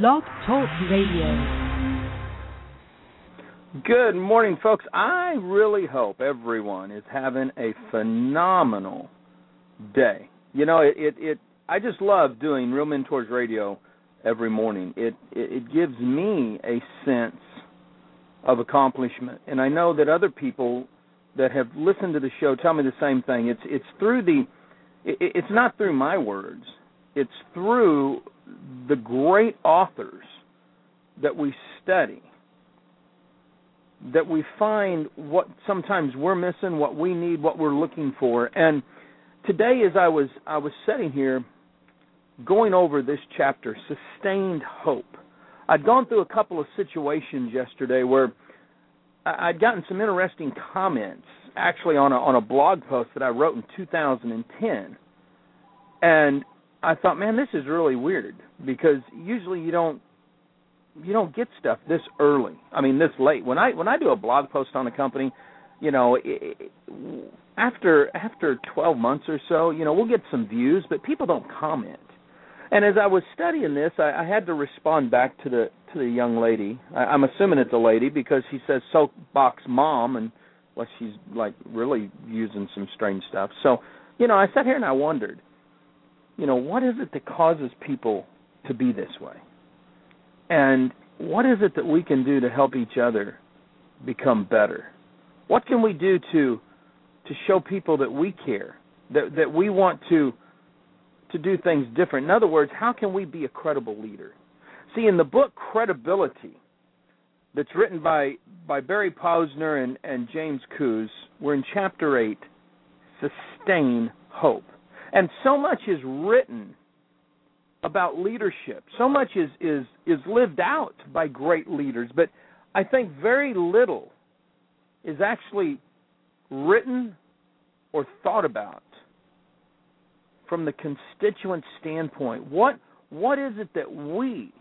Blog Talk Radio. Good morning, folks. I really hope everyone is having a phenomenal day. You know, it it, it I just love doing Real Mentors Radio every morning. It, it it gives me a sense of accomplishment, and I know that other people that have listened to the show tell me the same thing. It's it's through the it, it's not through my words. It's through the great authors that we study that we find what sometimes we're missing, what we need, what we're looking for. And today as I was I was sitting here going over this chapter, sustained hope. I'd gone through a couple of situations yesterday where I'd gotten some interesting comments actually on a on a blog post that I wrote in 2010. And I thought, man, this is really weird because usually you don't you don't get stuff this early. I mean, this late. When I when I do a blog post on a company, you know, it, after after 12 months or so, you know, we'll get some views, but people don't comment. And as I was studying this, I, I had to respond back to the to the young lady. I, I'm assuming it's a lady because she says soapbox mom, and well, she's like really using some strange stuff. So, you know, I sat here and I wondered, you know, what is it that causes people to be this way? And what is it that we can do to help each other become better? What can we do to to show people that we care, that that we want to to do things different? In other words, how can we be a credible leader? See, in the book Credibility, that's written by by Barry Posner and, and James Kouzes, we're in chapter eight, sustain hope. And so much is written about leadership. So much is is is lived out by great leaders, but I think very little is actually written or thought about from the constituent standpoint. What what is it that we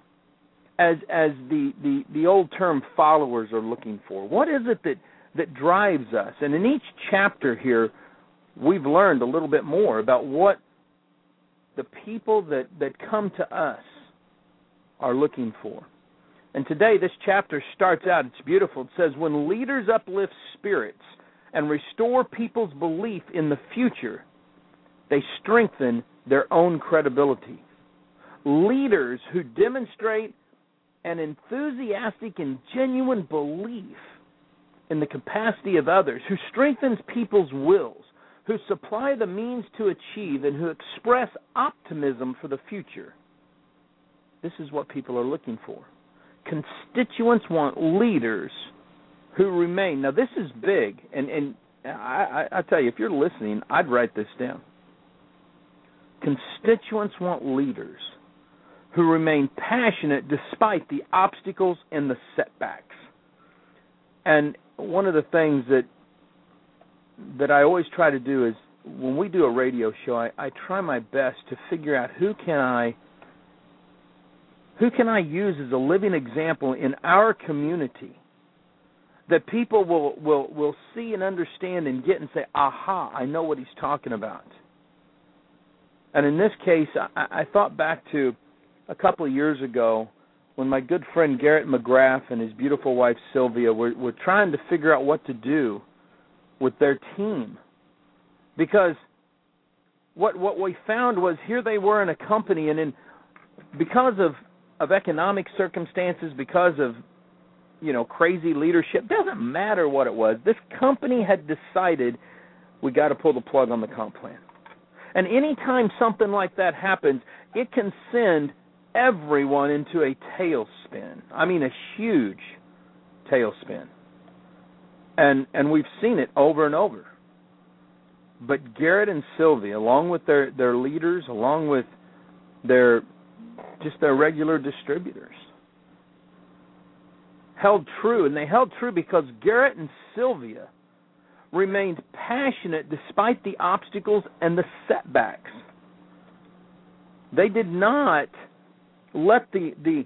as as the, the, the old term followers are looking for? What is it that, that drives us? And in each chapter here we've learned a little bit more about what the people that, that come to us are looking for. And today, this chapter starts out, it's beautiful. It says, When leaders uplift spirits and restore people's belief in the future, they strengthen their own credibility. Leaders who demonstrate an enthusiastic and genuine belief in the capacity of others, who strengthens people's wills, who supply the means to achieve and who express optimism for the future. This is what people are looking for. Constituents want leaders who remain. Now, this is big, and and I, I, I tell you, if you're listening, I'd write this down. Constituents want leaders who remain passionate despite the obstacles and the setbacks. And one of the things that that I always try to do is when we do a radio show, I, I try my best to figure out who can I who can I use as a living example in our community that people will will will see and understand and get and say, "Aha! I know what he's talking about." And in this case, I, I thought back to a couple of years ago when my good friend Garrett McGrath and his beautiful wife Sylvia were, were trying to figure out what to do with their team. Because what what we found was here they were in a company and in because of of economic circumstances because of you know crazy leadership doesn't matter what it was this company had decided we got to pull the plug on the comp plan. And anytime something like that happens it can send everyone into a tailspin. I mean a huge tailspin and and we've seen it over and over. But Garrett and Sylvia, along with their their leaders, along with their just their regular distributors, held true, and they held true because Garrett and Sylvia remained passionate despite the obstacles and the setbacks. They did not let the the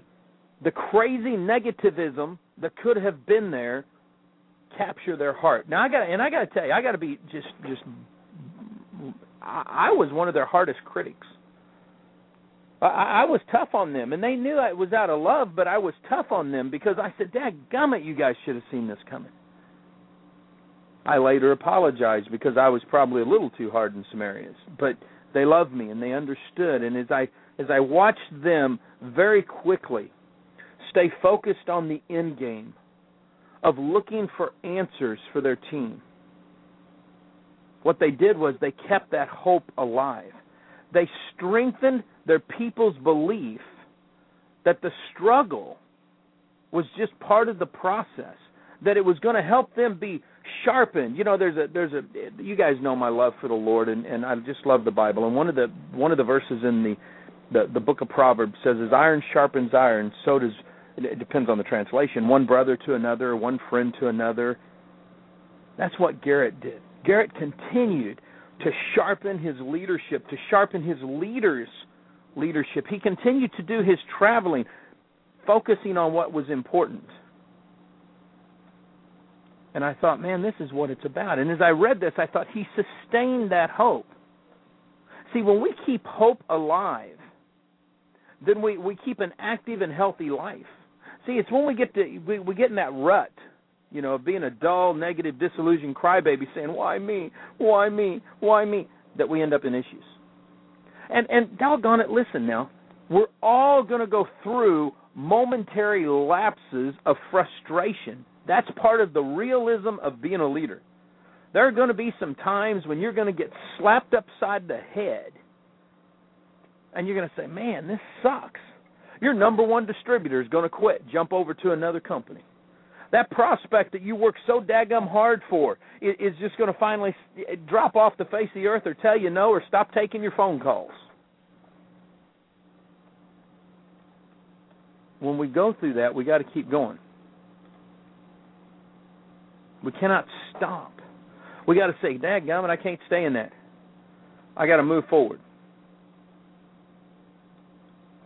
the crazy negativism that could have been there capture their heart. Now I got and I got to tell you, I got to be just just I, I was one of their hardest critics. I, I was tough on them, and they knew it was out of love, but I was tough on them because I said, "Dad, gummit, you guys should have seen this coming." I later apologized because I was probably a little too hard in some areas, but they loved me and they understood. And as I as I watched them very quickly stay focused on the end game of looking for answers for their team, what they did was they kept that hope alive. They strengthened their people's belief that the struggle was just part of the process, that it was going to help them be sharpened. You know, there's a there's a you guys know my love for the Lord and and I just love the Bible. And one of the one of the verses in the the, the book of Proverbs says as iron sharpens iron, so does it depends on the translation, one brother to another, one friend to another. That's what Garrett did. Garrett continued to sharpen his leadership, to sharpen his leaders' leadership. He continued to do his traveling, focusing on what was important. And I thought, man, this is what it's about. And as I read this, I thought he sustained that hope. See, when we keep hope alive, then we, we keep an active and healthy life. See, it's when we get to we, we get in that rut, you know, of being a dull, negative, disillusioned crybaby, saying, "Why me? Why me? Why me?" that we end up in issues. And and doggone it, listen now, we're all going to go through momentary lapses of frustration that's part of the realism of being a leader. There are going to be some times when you're going to get slapped upside the head and you're going to say, man, this sucks. Your number one distributor is going to quit, jump over to another company. That prospect that you work so daggum hard for is just going to finally drop off the face of the earth or tell you no or stop taking your phone calls. When we go through that, we got to keep going. We cannot stop. We got to say, "Dad, gummit, I can't stay in that. I got to move forward.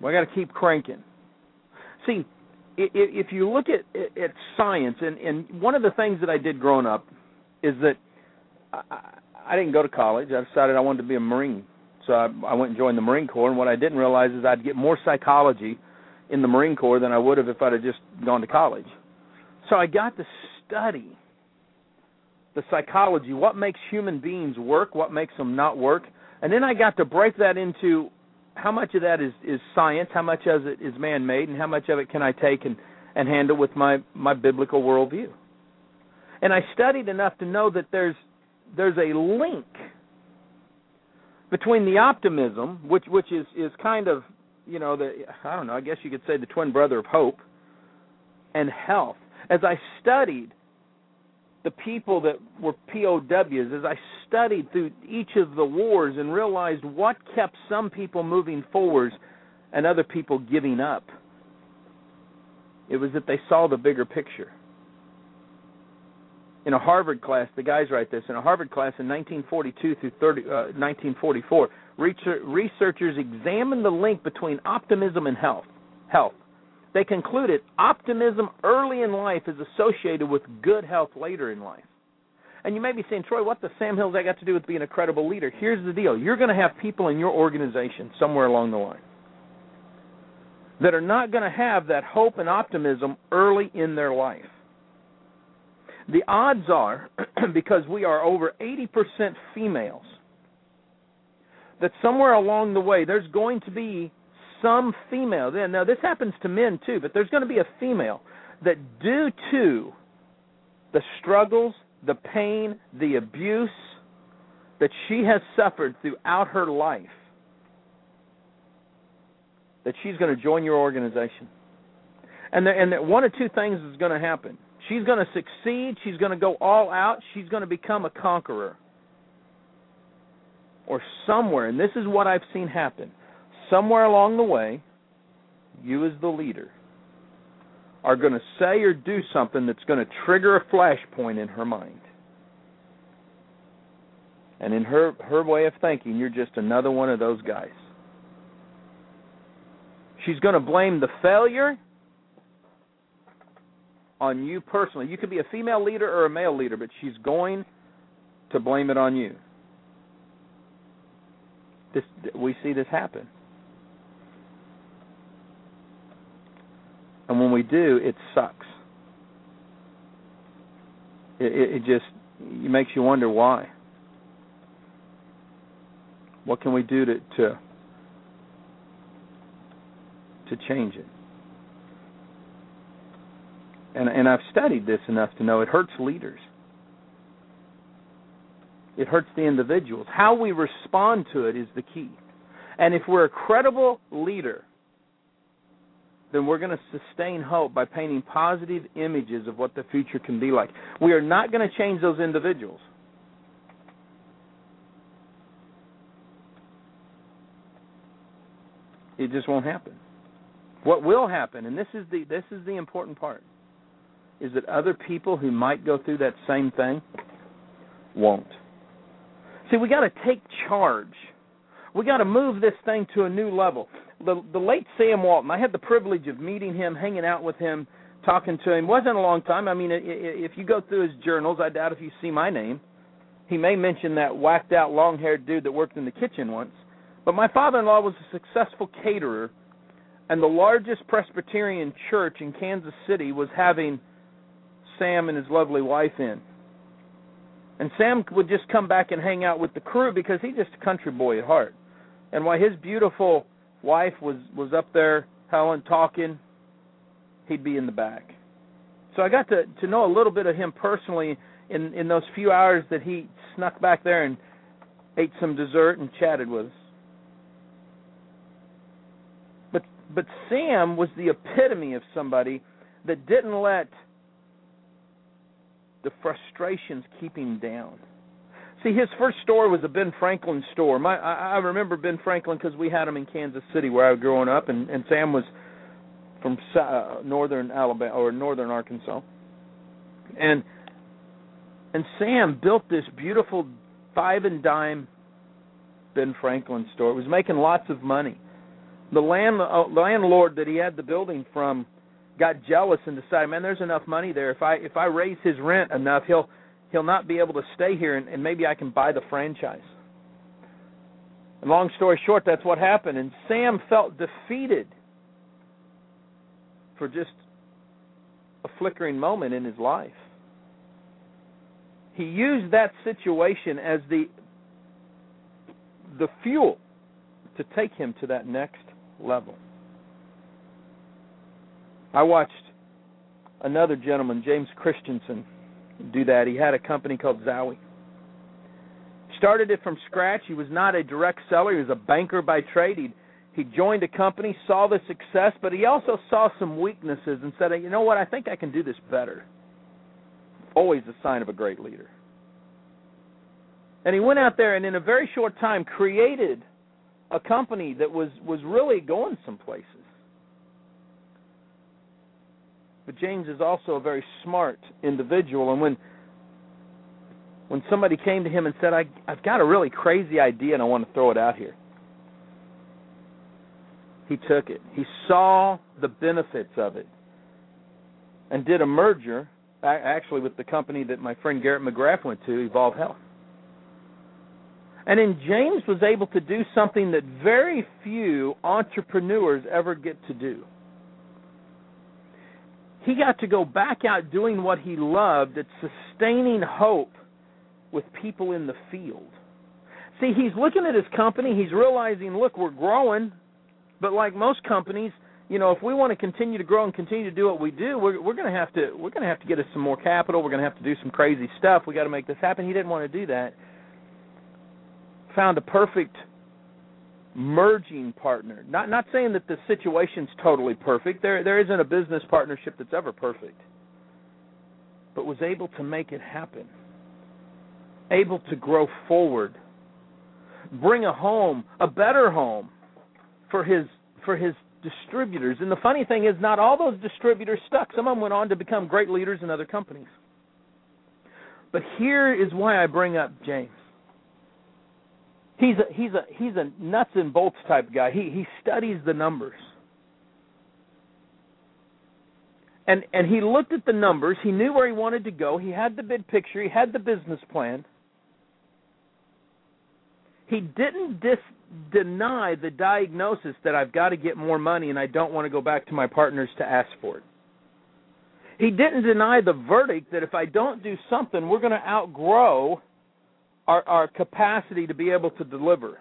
We got to keep cranking." See, if you look at at science, and and one of the things that I did growing up is that I, I didn't go to college. I decided I wanted to be a Marine, so I, I went and joined the Marine Corps. And what I didn't realize is I'd get more psychology in the Marine Corps than I would have if I'd have just gone to college. So I got to study the psychology, what makes human beings work, what makes them not work, and then I got to break that into how much of that is is science, how much of it is man made, and how much of it can I take and and handle with my my biblical worldview. And I studied enough to know that there's there's a link between the optimism, which which is is kind of you know the I don't know I guess you could say the twin brother of hope, and health. As I studied the people that were POWs as I studied through each of the wars and realized what kept some people moving forwards and other people giving up. It was that they saw the bigger picture. In a Harvard class, the guys write this, in a Harvard class in 1942 through 30, uh, 1944, researchers examined the link between optimism and health. Health. They concluded optimism early in life is associated with good health later in life. And you may be saying, Troy, what does Sam Hills that got to do with being a credible leader? Here's the deal you're going to have people in your organization somewhere along the line that are not going to have that hope and optimism early in their life. The odds are, because we are over 80% females, that somewhere along the way there's going to be some female, Then now this happens to men too, but there's going to be a female that, due to the struggles, the pain, the abuse that she has suffered throughout her life, that she's going to join your organization. And, the, and that one of two things is going to happen. She's going to succeed, she's going to go all out, she's going to become a conqueror. Or somewhere, and this is what I've seen happen somewhere along the way, you as the leader are going to say or do something that's going to trigger a flashpoint in her mind. And in her her way of thinking, you're just another one of those guys. She's going to blame the failure on you personally. You could be a female leader or a male leader, but she's going to blame it on you. This we see this happen. And when we do, it sucks. It, it, it just it makes you wonder why. What can we do to to to change it? And and I've studied this enough to know it hurts leaders. It hurts the individuals. How we respond to it is the key. And if we're a credible leader, then we're going to sustain hope by painting positive images of what the future can be like. We are not going to change those individuals. It just won't happen. What will happen, and this is the this is the important part, is that other people who might go through that same thing won't. See, we got to take charge. We got to move this thing to a new level. The the late Sam Walton, I had the privilege of meeting him, hanging out with him, talking to him. wasn't a long time. I mean, if you go through his journals, I doubt if you see my name. He may mention that whacked out long haired dude that worked in the kitchen once. But my father in law was a successful caterer, and the largest Presbyterian church in Kansas City was having Sam and his lovely wife in. And Sam would just come back and hang out with the crew because he's just a country boy at heart. And while his beautiful wife was was up there, Helen talking, he'd be in the back. So I got to to know a little bit of him personally in in those few hours that he snuck back there and ate some dessert and chatted with us. But Sam was the epitome of somebody that didn't let the frustrations keep him down. See, his first store was a Ben Franklin store. My, I, I remember Ben Franklin because we had him in Kansas City where I was growing up, and, and Sam was from uh, northern Alabama or northern Arkansas, and and Sam built this beautiful five and dime Ben Franklin store. It was making lots of money the land uh, landlord that he had the building from got jealous and decided, man, there's enough money there. If I if I raise his rent enough, he'll he'll not be able to stay here, and, and maybe I can buy the franchise. And long story short, that's what happened. And Sam felt defeated for just a flickering moment in his life. He used that situation as the the fuel to take him to that next level. I watched another gentleman, James Christensen, do that. He had a company called Xowii. Started it from scratch. He was not a direct seller. He was a banker by trade. He he joined a company, saw the success, but he also saw some weaknesses and said, "You know what? I think I can do this better." Always a sign of a great leader. And he went out there and in a very short time created a company that was was really going some places. But James is also a very smart individual, and when when somebody came to him and said, I, "I've got a really crazy idea and I want to throw it out here," he took it. He saw the benefits of it, and did a merger, actually with the company that my friend Garrett McGrath went to, Evolv Health. And then James was able to do something that very few entrepreneurs ever get to do. He got to go back out doing what he loved at sustaining hope with people in the field. See, he's looking at his company, he's realizing, look, we're growing, but like most companies, you know, if we want to continue to grow and continue to do what we do, we're we're going to have to we're going to have to get us some more capital. We're going to have to do some crazy stuff. We got to make this happen. He didn't want to do that found a perfect merging partner. Not not saying that the situation's totally perfect. There there isn't a business partnership that's ever perfect. But was able to make it happen. Able to grow forward. Bring a home, a better home for his for his distributors. And the funny thing is not all those distributors stuck. Some of them went on to become great leaders in other companies. But here is why I bring up James he's a he's a he's a nuts and bolts type guy. He he studies the numbers. And and he looked at the numbers, he knew where he wanted to go, he had the big picture, he had the business plan. He didn't dis deny the diagnosis that I've got to get more money and I don't want to go back to my partners to ask for it. He didn't deny the verdict that if I don't do something, we're going to outgrow our, our capacity to be able to deliver.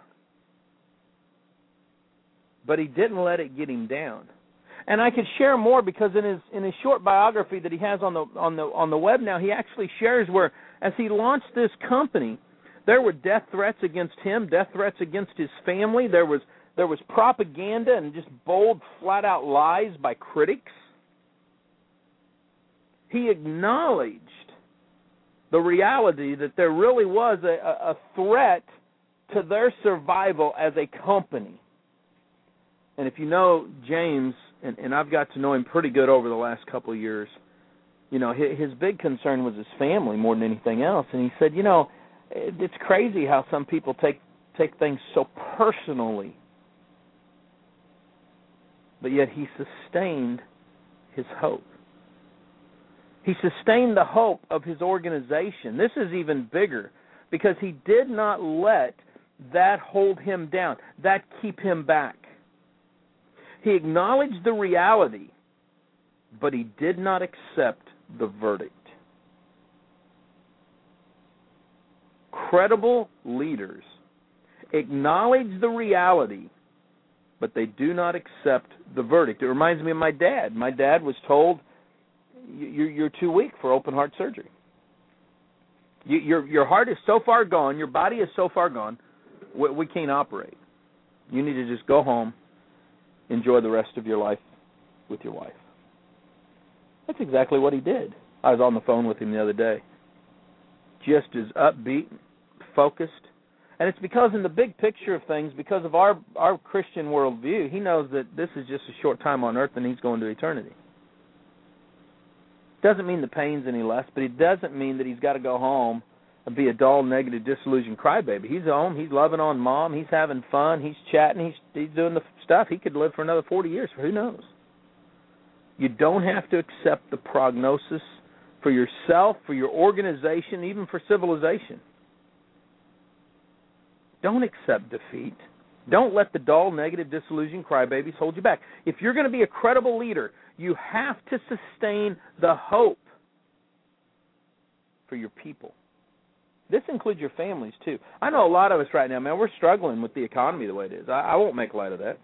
But he didn't let it get him down. And I could share more because in his in his short biography that he has on the on the on the web now, he actually shares where as he launched this company, there were death threats against him, death threats against his family. There was there was propaganda and just bold, flat out lies by critics. He acknowledged the reality that there really was a, a threat to their survival as a company. And if you know James, and, and I've got to know him pretty good over the last couple of years, you know, his, his big concern was his family more than anything else. And he said, you know, it's crazy how some people take take things so personally. But yet he sustained his hope. He sustained the hope of his organization. This is even bigger because he did not let that hold him down, that keep him back. He acknowledged the reality, but he did not accept the verdict. credible leaders acknowledge the reality, but they do not accept the verdict. It reminds me of my dad. My dad was told, "You're you're too weak for open heart surgery. You, your your heart is so far gone, your body is so far gone, we can't operate. You need to just go home, enjoy the rest of your life with your wife." That's exactly what he did. I was on the phone with him the other day. Just as upbeat, focused. And it's because in the big picture of things, because of our our Christian worldview, he knows that this is just a short time on earth and he's going to eternity. Doesn't mean the pain's any less, but it doesn't mean that he's got to go home and be a dull, negative, disillusioned crybaby. He's home. He's loving on mom. He's having fun. He's chatting. He's he's doing the stuff. He could live for another forty years. Who knows? You don't have to accept the prognosis for yourself, for your organization, even for civilization. Don't accept defeat. Don't let the dull, negative, disillusioned crybabies hold you back. If you're going to be a credible leader, you have to sustain the hope for your people. This includes your families too. I know a lot of us right now, man, we're struggling with the economy the way it is. I, I won't make light of that.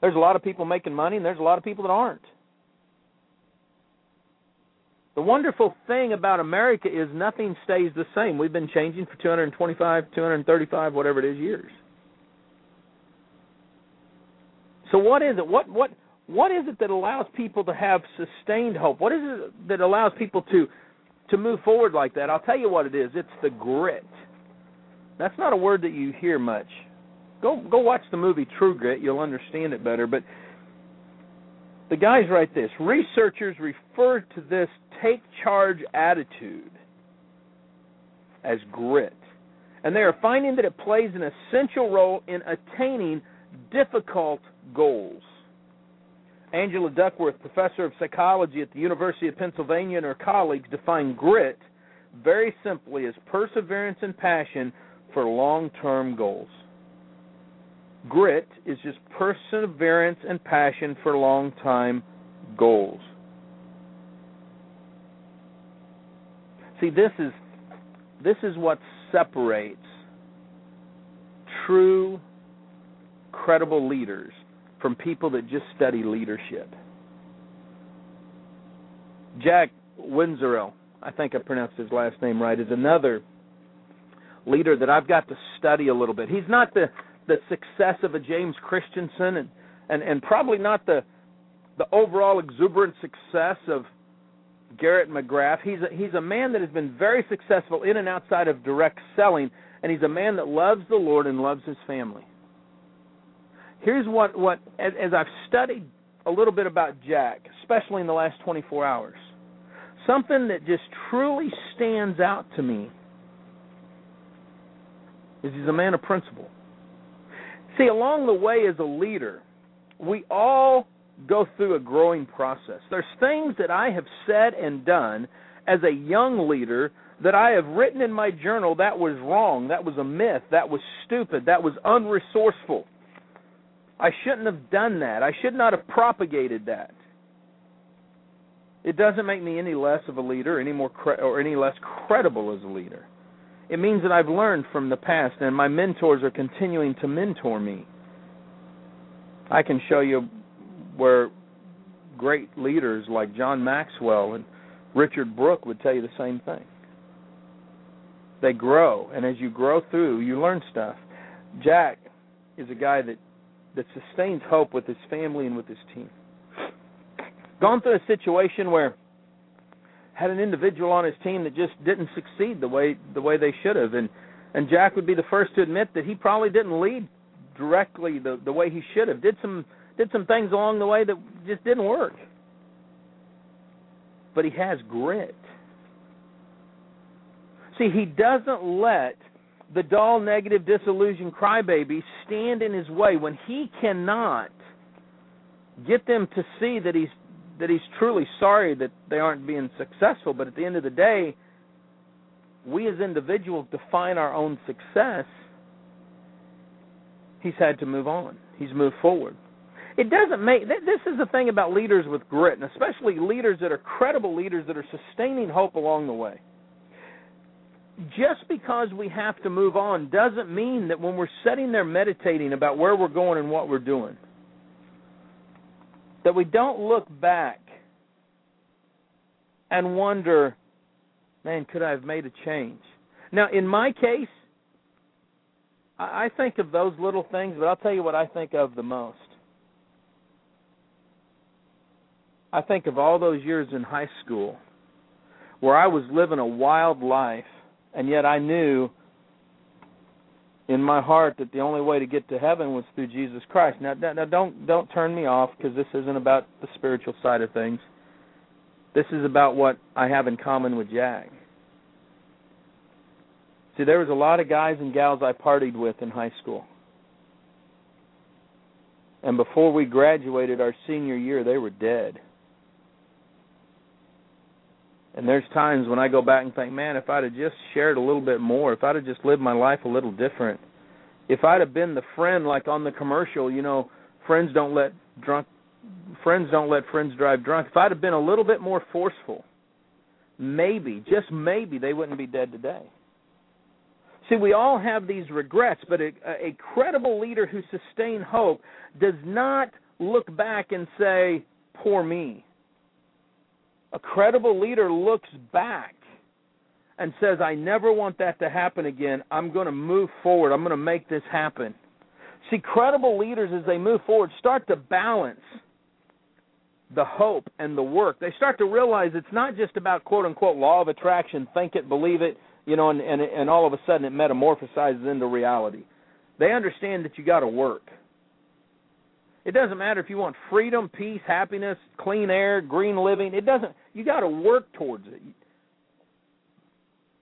There's a lot of people making money, and there's a lot of people that aren't. The wonderful thing about America is nothing stays the same. We've been changing for 225, 235, whatever it is years. So what is it? What what what is it that allows people to have sustained hope? What is it that allows people to to move forward like that? I'll tell you what it is. It's the grit. That's not a word that you hear much. Go go watch the movie True Grit. You'll understand it better. But the guys write this. Researchers refer to this take charge attitude as grit. And they are finding that it plays an essential role in attaining difficult goals. Angela Duckworth, professor of psychology at the University of Pennsylvania, and her colleagues define grit very simply as perseverance and passion for long term goals. Grit is just perseverance and passion for long time goals. See, this is this is what separates true credible leaders from people that just study leadership. Jack Winzerell, I think I pronounced his last name right, is another leader that I've got to study a little bit. He's not the the success of a James Christensen and and and probably not the the overall exuberant success of Garrett McGrath. He's a, he's a man that has been very successful in and outside of direct selling, and he's a man that loves the Lord and loves his family. Here's what what as, as I've studied a little bit about Jack, especially in the last 24 hours, something that just truly stands out to me is he's a man of principle. See, along the way as a leader, we all go through a growing process. There's things that I have said and done, as a young leader that I have written in my journal that was wrong, that was a myth, that was stupid, that was unresourceful. I shouldn't have done that. I should not have propagated that. It doesn't make me any less of a leader, any more cre- or any less credible as a leader. It means that I've learned from the past and my mentors are continuing to mentor me. I can show you where great leaders like John Maxwell and Richard Brooke would tell you the same thing. They grow, and as you grow through, you learn stuff. Jack is a guy that that sustains hope with his family and with his team. Gone through a situation where had an individual on his team that just didn't succeed the way the way they should have, and and Jack would be the first to admit that he probably didn't lead directly the the way he should have. Did some did some things along the way that just didn't work. But he has grit. See, he doesn't let the dull, negative, disillusioned crybaby stand in his way when he cannot get them to see that he's that he's truly sorry that they aren't being successful. But at the end of the day, we as individuals define our own success. He's had to move on. He's moved forward. It doesn't make this is the thing about leaders with grit, and especially leaders that are credible leaders that are sustaining hope along the way just because we have to move on doesn't mean that when we're sitting there meditating about where we're going and what we're doing, that we don't look back and wonder, man, could I have made a change? Now, in my case, I think of those little things, but I'll tell you what I think of the most. I think of all those years in high school where I was living a wild life and yet I knew in my heart that the only way to get to heaven was through Jesus Christ. Now, now don't don't turn me off because this isn't about the spiritual side of things. This is about what I have in common with Jack. See, there was a lot of guys and gals I partied with in high school. And before we graduated our senior year, they were dead. And there's times when I go back and think, man, if I'd have just shared a little bit more, if I'd have just lived my life a little different, if I'd have been the friend like on the commercial, you know, friends don't let drunk friends don't let friends drive drunk. If I'd have been a little bit more forceful, maybe, just maybe they wouldn't be dead today. See, we all have these regrets, but a, a credible leader who sustains hope does not look back and say, "Poor me." A credible leader looks back and says, I never want that to happen again. I'm going to move forward. I'm going to make this happen. See, credible leaders, as they move forward, start to balance the hope and the work. They start to realize it's not just about quote unquote law of attraction, think it, believe it, you know, and, and, and all of a sudden it metamorphosizes into reality. They understand that you got to work. It doesn't matter if you want freedom, peace, happiness, clean air, green living. It doesn't. You got to work towards it.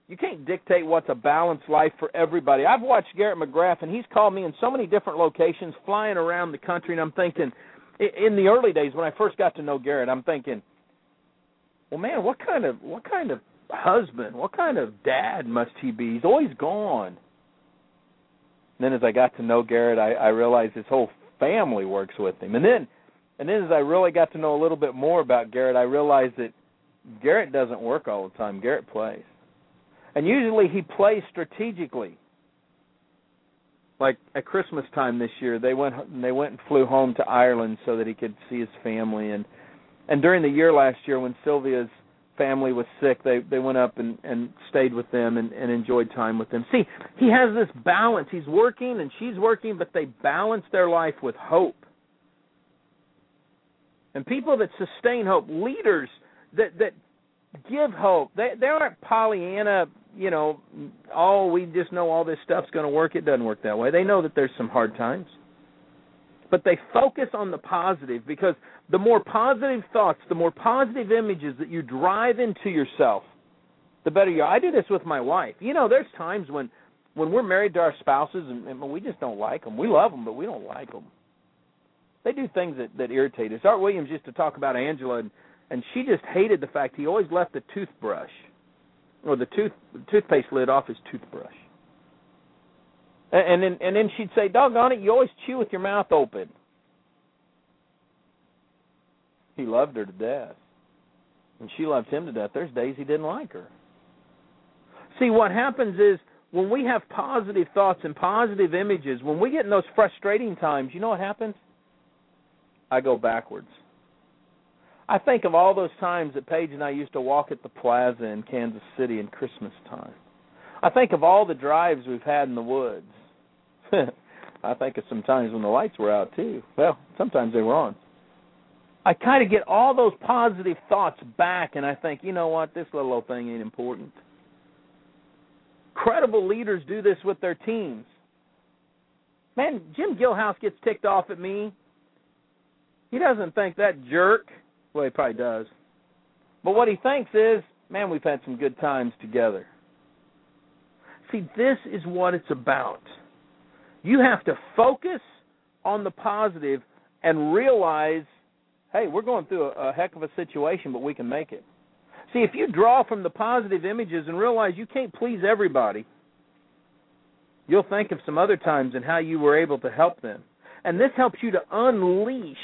You can't dictate what's a balanced life for everybody. I've watched Garrett McGrath, and he's called me in so many different locations, flying around the country, and I'm thinking, in the early days when I first got to know Garrett, I'm thinking, well, man, what kind of what kind of husband, what kind of dad must he be? He's always gone. And then as I got to know Garrett, I, I realized his whole family works with him. And then and then as I really got to know a little bit more about Garrett, I realized that Garrett doesn't work all the time. Garrett plays. And usually he plays strategically. Like at Christmas time this year, they went they went and flew home to Ireland so that he could see his family and and during the year last year when Sylvia's family was sick, they they went up and and stayed with them and and enjoyed time with them. See, he has this balance. He's working and she's working, but they balance their life with hope. And people that sustain hope, leaders that that give hope. They they aren't Pollyanna, you know, oh, we just know all this stuff's going to work. It doesn't work that way. They know that there's some hard times. But they focus on the positive because the more positive thoughts, the more positive images that you drive into yourself, the better you are. I do this with my wife. You know, there's times when when we're married to our spouses and, and we just don't like them. We love them, but we don't like them. They do things that that irritate us. Art Williams used to talk about Angela and and she just hated the fact he always left the toothbrush or the tooth toothpaste lid off his toothbrush. And, and then and then she'd say, "Doggone it, you always chew with your mouth open." He loved her to death, and she loved him to death. There's days he didn't like her. See, what happens is when we have positive thoughts and positive images, when we get in those frustrating times, you know what happens? I go backwards. I think of all those times that Paige and I used to walk at the plaza in Kansas City in Christmas time. I think of all the drives we've had in the woods. I think of some times when the lights were out too. Well, sometimes they were on. I kind of get all those positive thoughts back, and I think, you know what, this little old thing ain't important. Credible leaders do this with their teams. Man, Jim Gilhouse gets ticked off at me. He doesn't think that jerk well, he probably does. But what he thinks is, man, we've had some good times together. See, this is what it's about. You have to focus on the positive and realize, hey, we're going through a, a heck of a situation, but we can make it. See, if you draw from the positive images and realize you can't please everybody, you'll think of some other times and how you were able to help them. And this helps you to unleash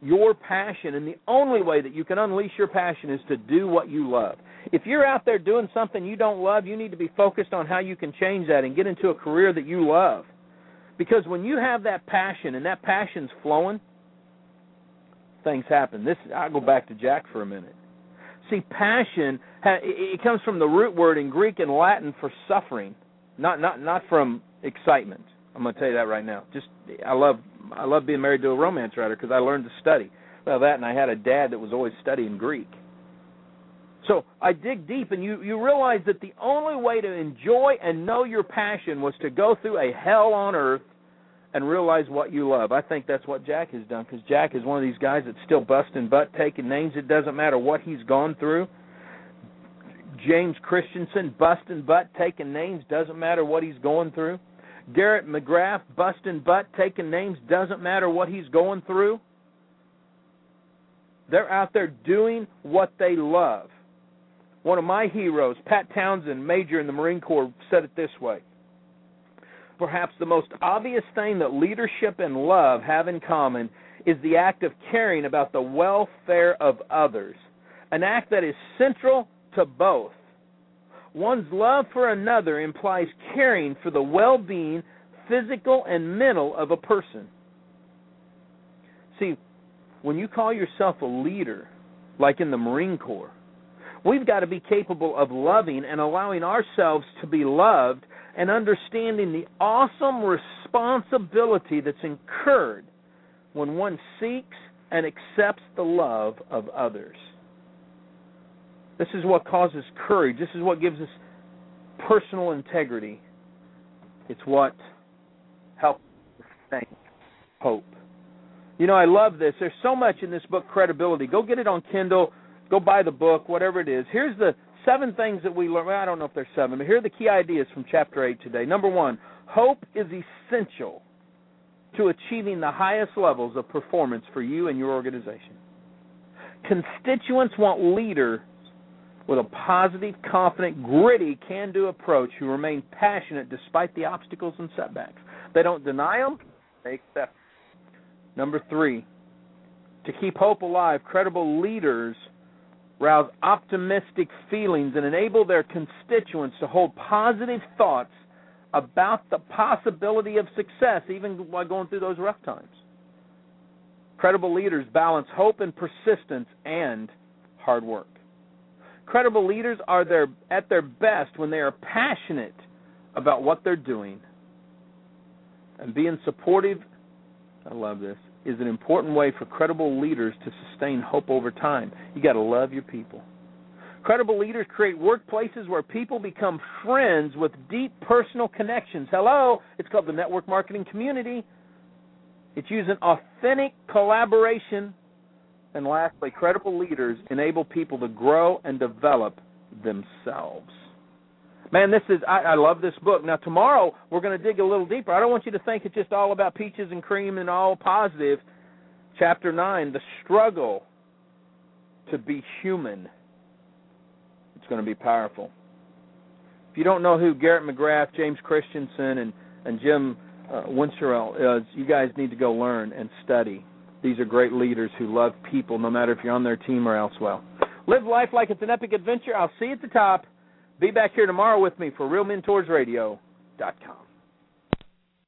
your passion, and the only way that you can unleash your passion is to do what you love. If you're out there doing something you don't love, you need to be focused on how you can change that and get into a career that you love. Because when you have that passion and that passion's flowing, things happen. This I'll go back to Jack for a minute. See, passion it comes from the root word in Greek and Latin for suffering, not not not from excitement. I'm going to tell you that right now. Just I love I love being married to a romance writer because I learned to study. Well, that and I had a dad that was always studying Greek. So I dig deep, and you you realize that the only way to enjoy and know your passion was to go through a hell on earth and realize what you love. I think that's what Jack has done because Jack is one of these guys that's still busting butt, taking names. It doesn't matter what he's gone through. James Christensen busting butt, taking names. Doesn't matter what he's going through. Garrett McGrath busting butt, taking names, doesn't matter what he's going through. They're out there doing what they love. One of my heroes, Pat Townsend, Major in the Marine Corps, said it this way Perhaps the most obvious thing that leadership and love have in common is the act of caring about the welfare of others, an act that is central to both. One's love for another implies caring for the well being, physical and mental, of a person. See, when you call yourself a leader, like in the Marine Corps, we've got to be capable of loving and allowing ourselves to be loved and understanding the awesome responsibility that's incurred when one seeks and accepts the love of others. This is what causes courage. This is what gives us personal integrity. It's what helps sustain hope. You know, I love this. There's so much in this book, Credibility. Go get it on Kindle. Go buy the book, whatever it is. Here's the seven things that we learn. Well, I don't know if there's seven, but here are the key ideas from chapter 8 today. Number one, hope is essential to achieving the highest levels of performance for you and your organization. Constituents want leader with a positive, confident, gritty, can do approach who remain passionate despite the obstacles and setbacks. They don't deny them, they accept. Number three, to keep hope alive, credible leaders rouse optimistic feelings and enable their constituents to hold positive thoughts about the possibility of success even while going through those rough times. Credible leaders balance hope and persistence and hard work. Credible leaders are their, at their best when they are passionate about what they're doing. And being supportive, I love this, is an important way for credible leaders to sustain hope over time. You got to love your people. Credible leaders create workplaces where people become friends with deep personal connections. Hello, it's called the network marketing community. It's using authentic collaboration and lastly, credible leaders enable people to grow and develop themselves. Man, this is I, I love this book. Now tomorrow we're going to dig a little deeper. I don't want you to think it's just all about peaches and cream and all positive. Chapter nine, the struggle to be human, it's going to be powerful. If you don't know who Garrett McGrath, James Christensen, and and Jim uh, is, you guys need to go learn and study. These are great leaders who love people, no matter if you're on their team or elsewhere. Live life like it's an epic adventure. I'll see you at the top. Be back here tomorrow with me for RealMentorsRadio.com.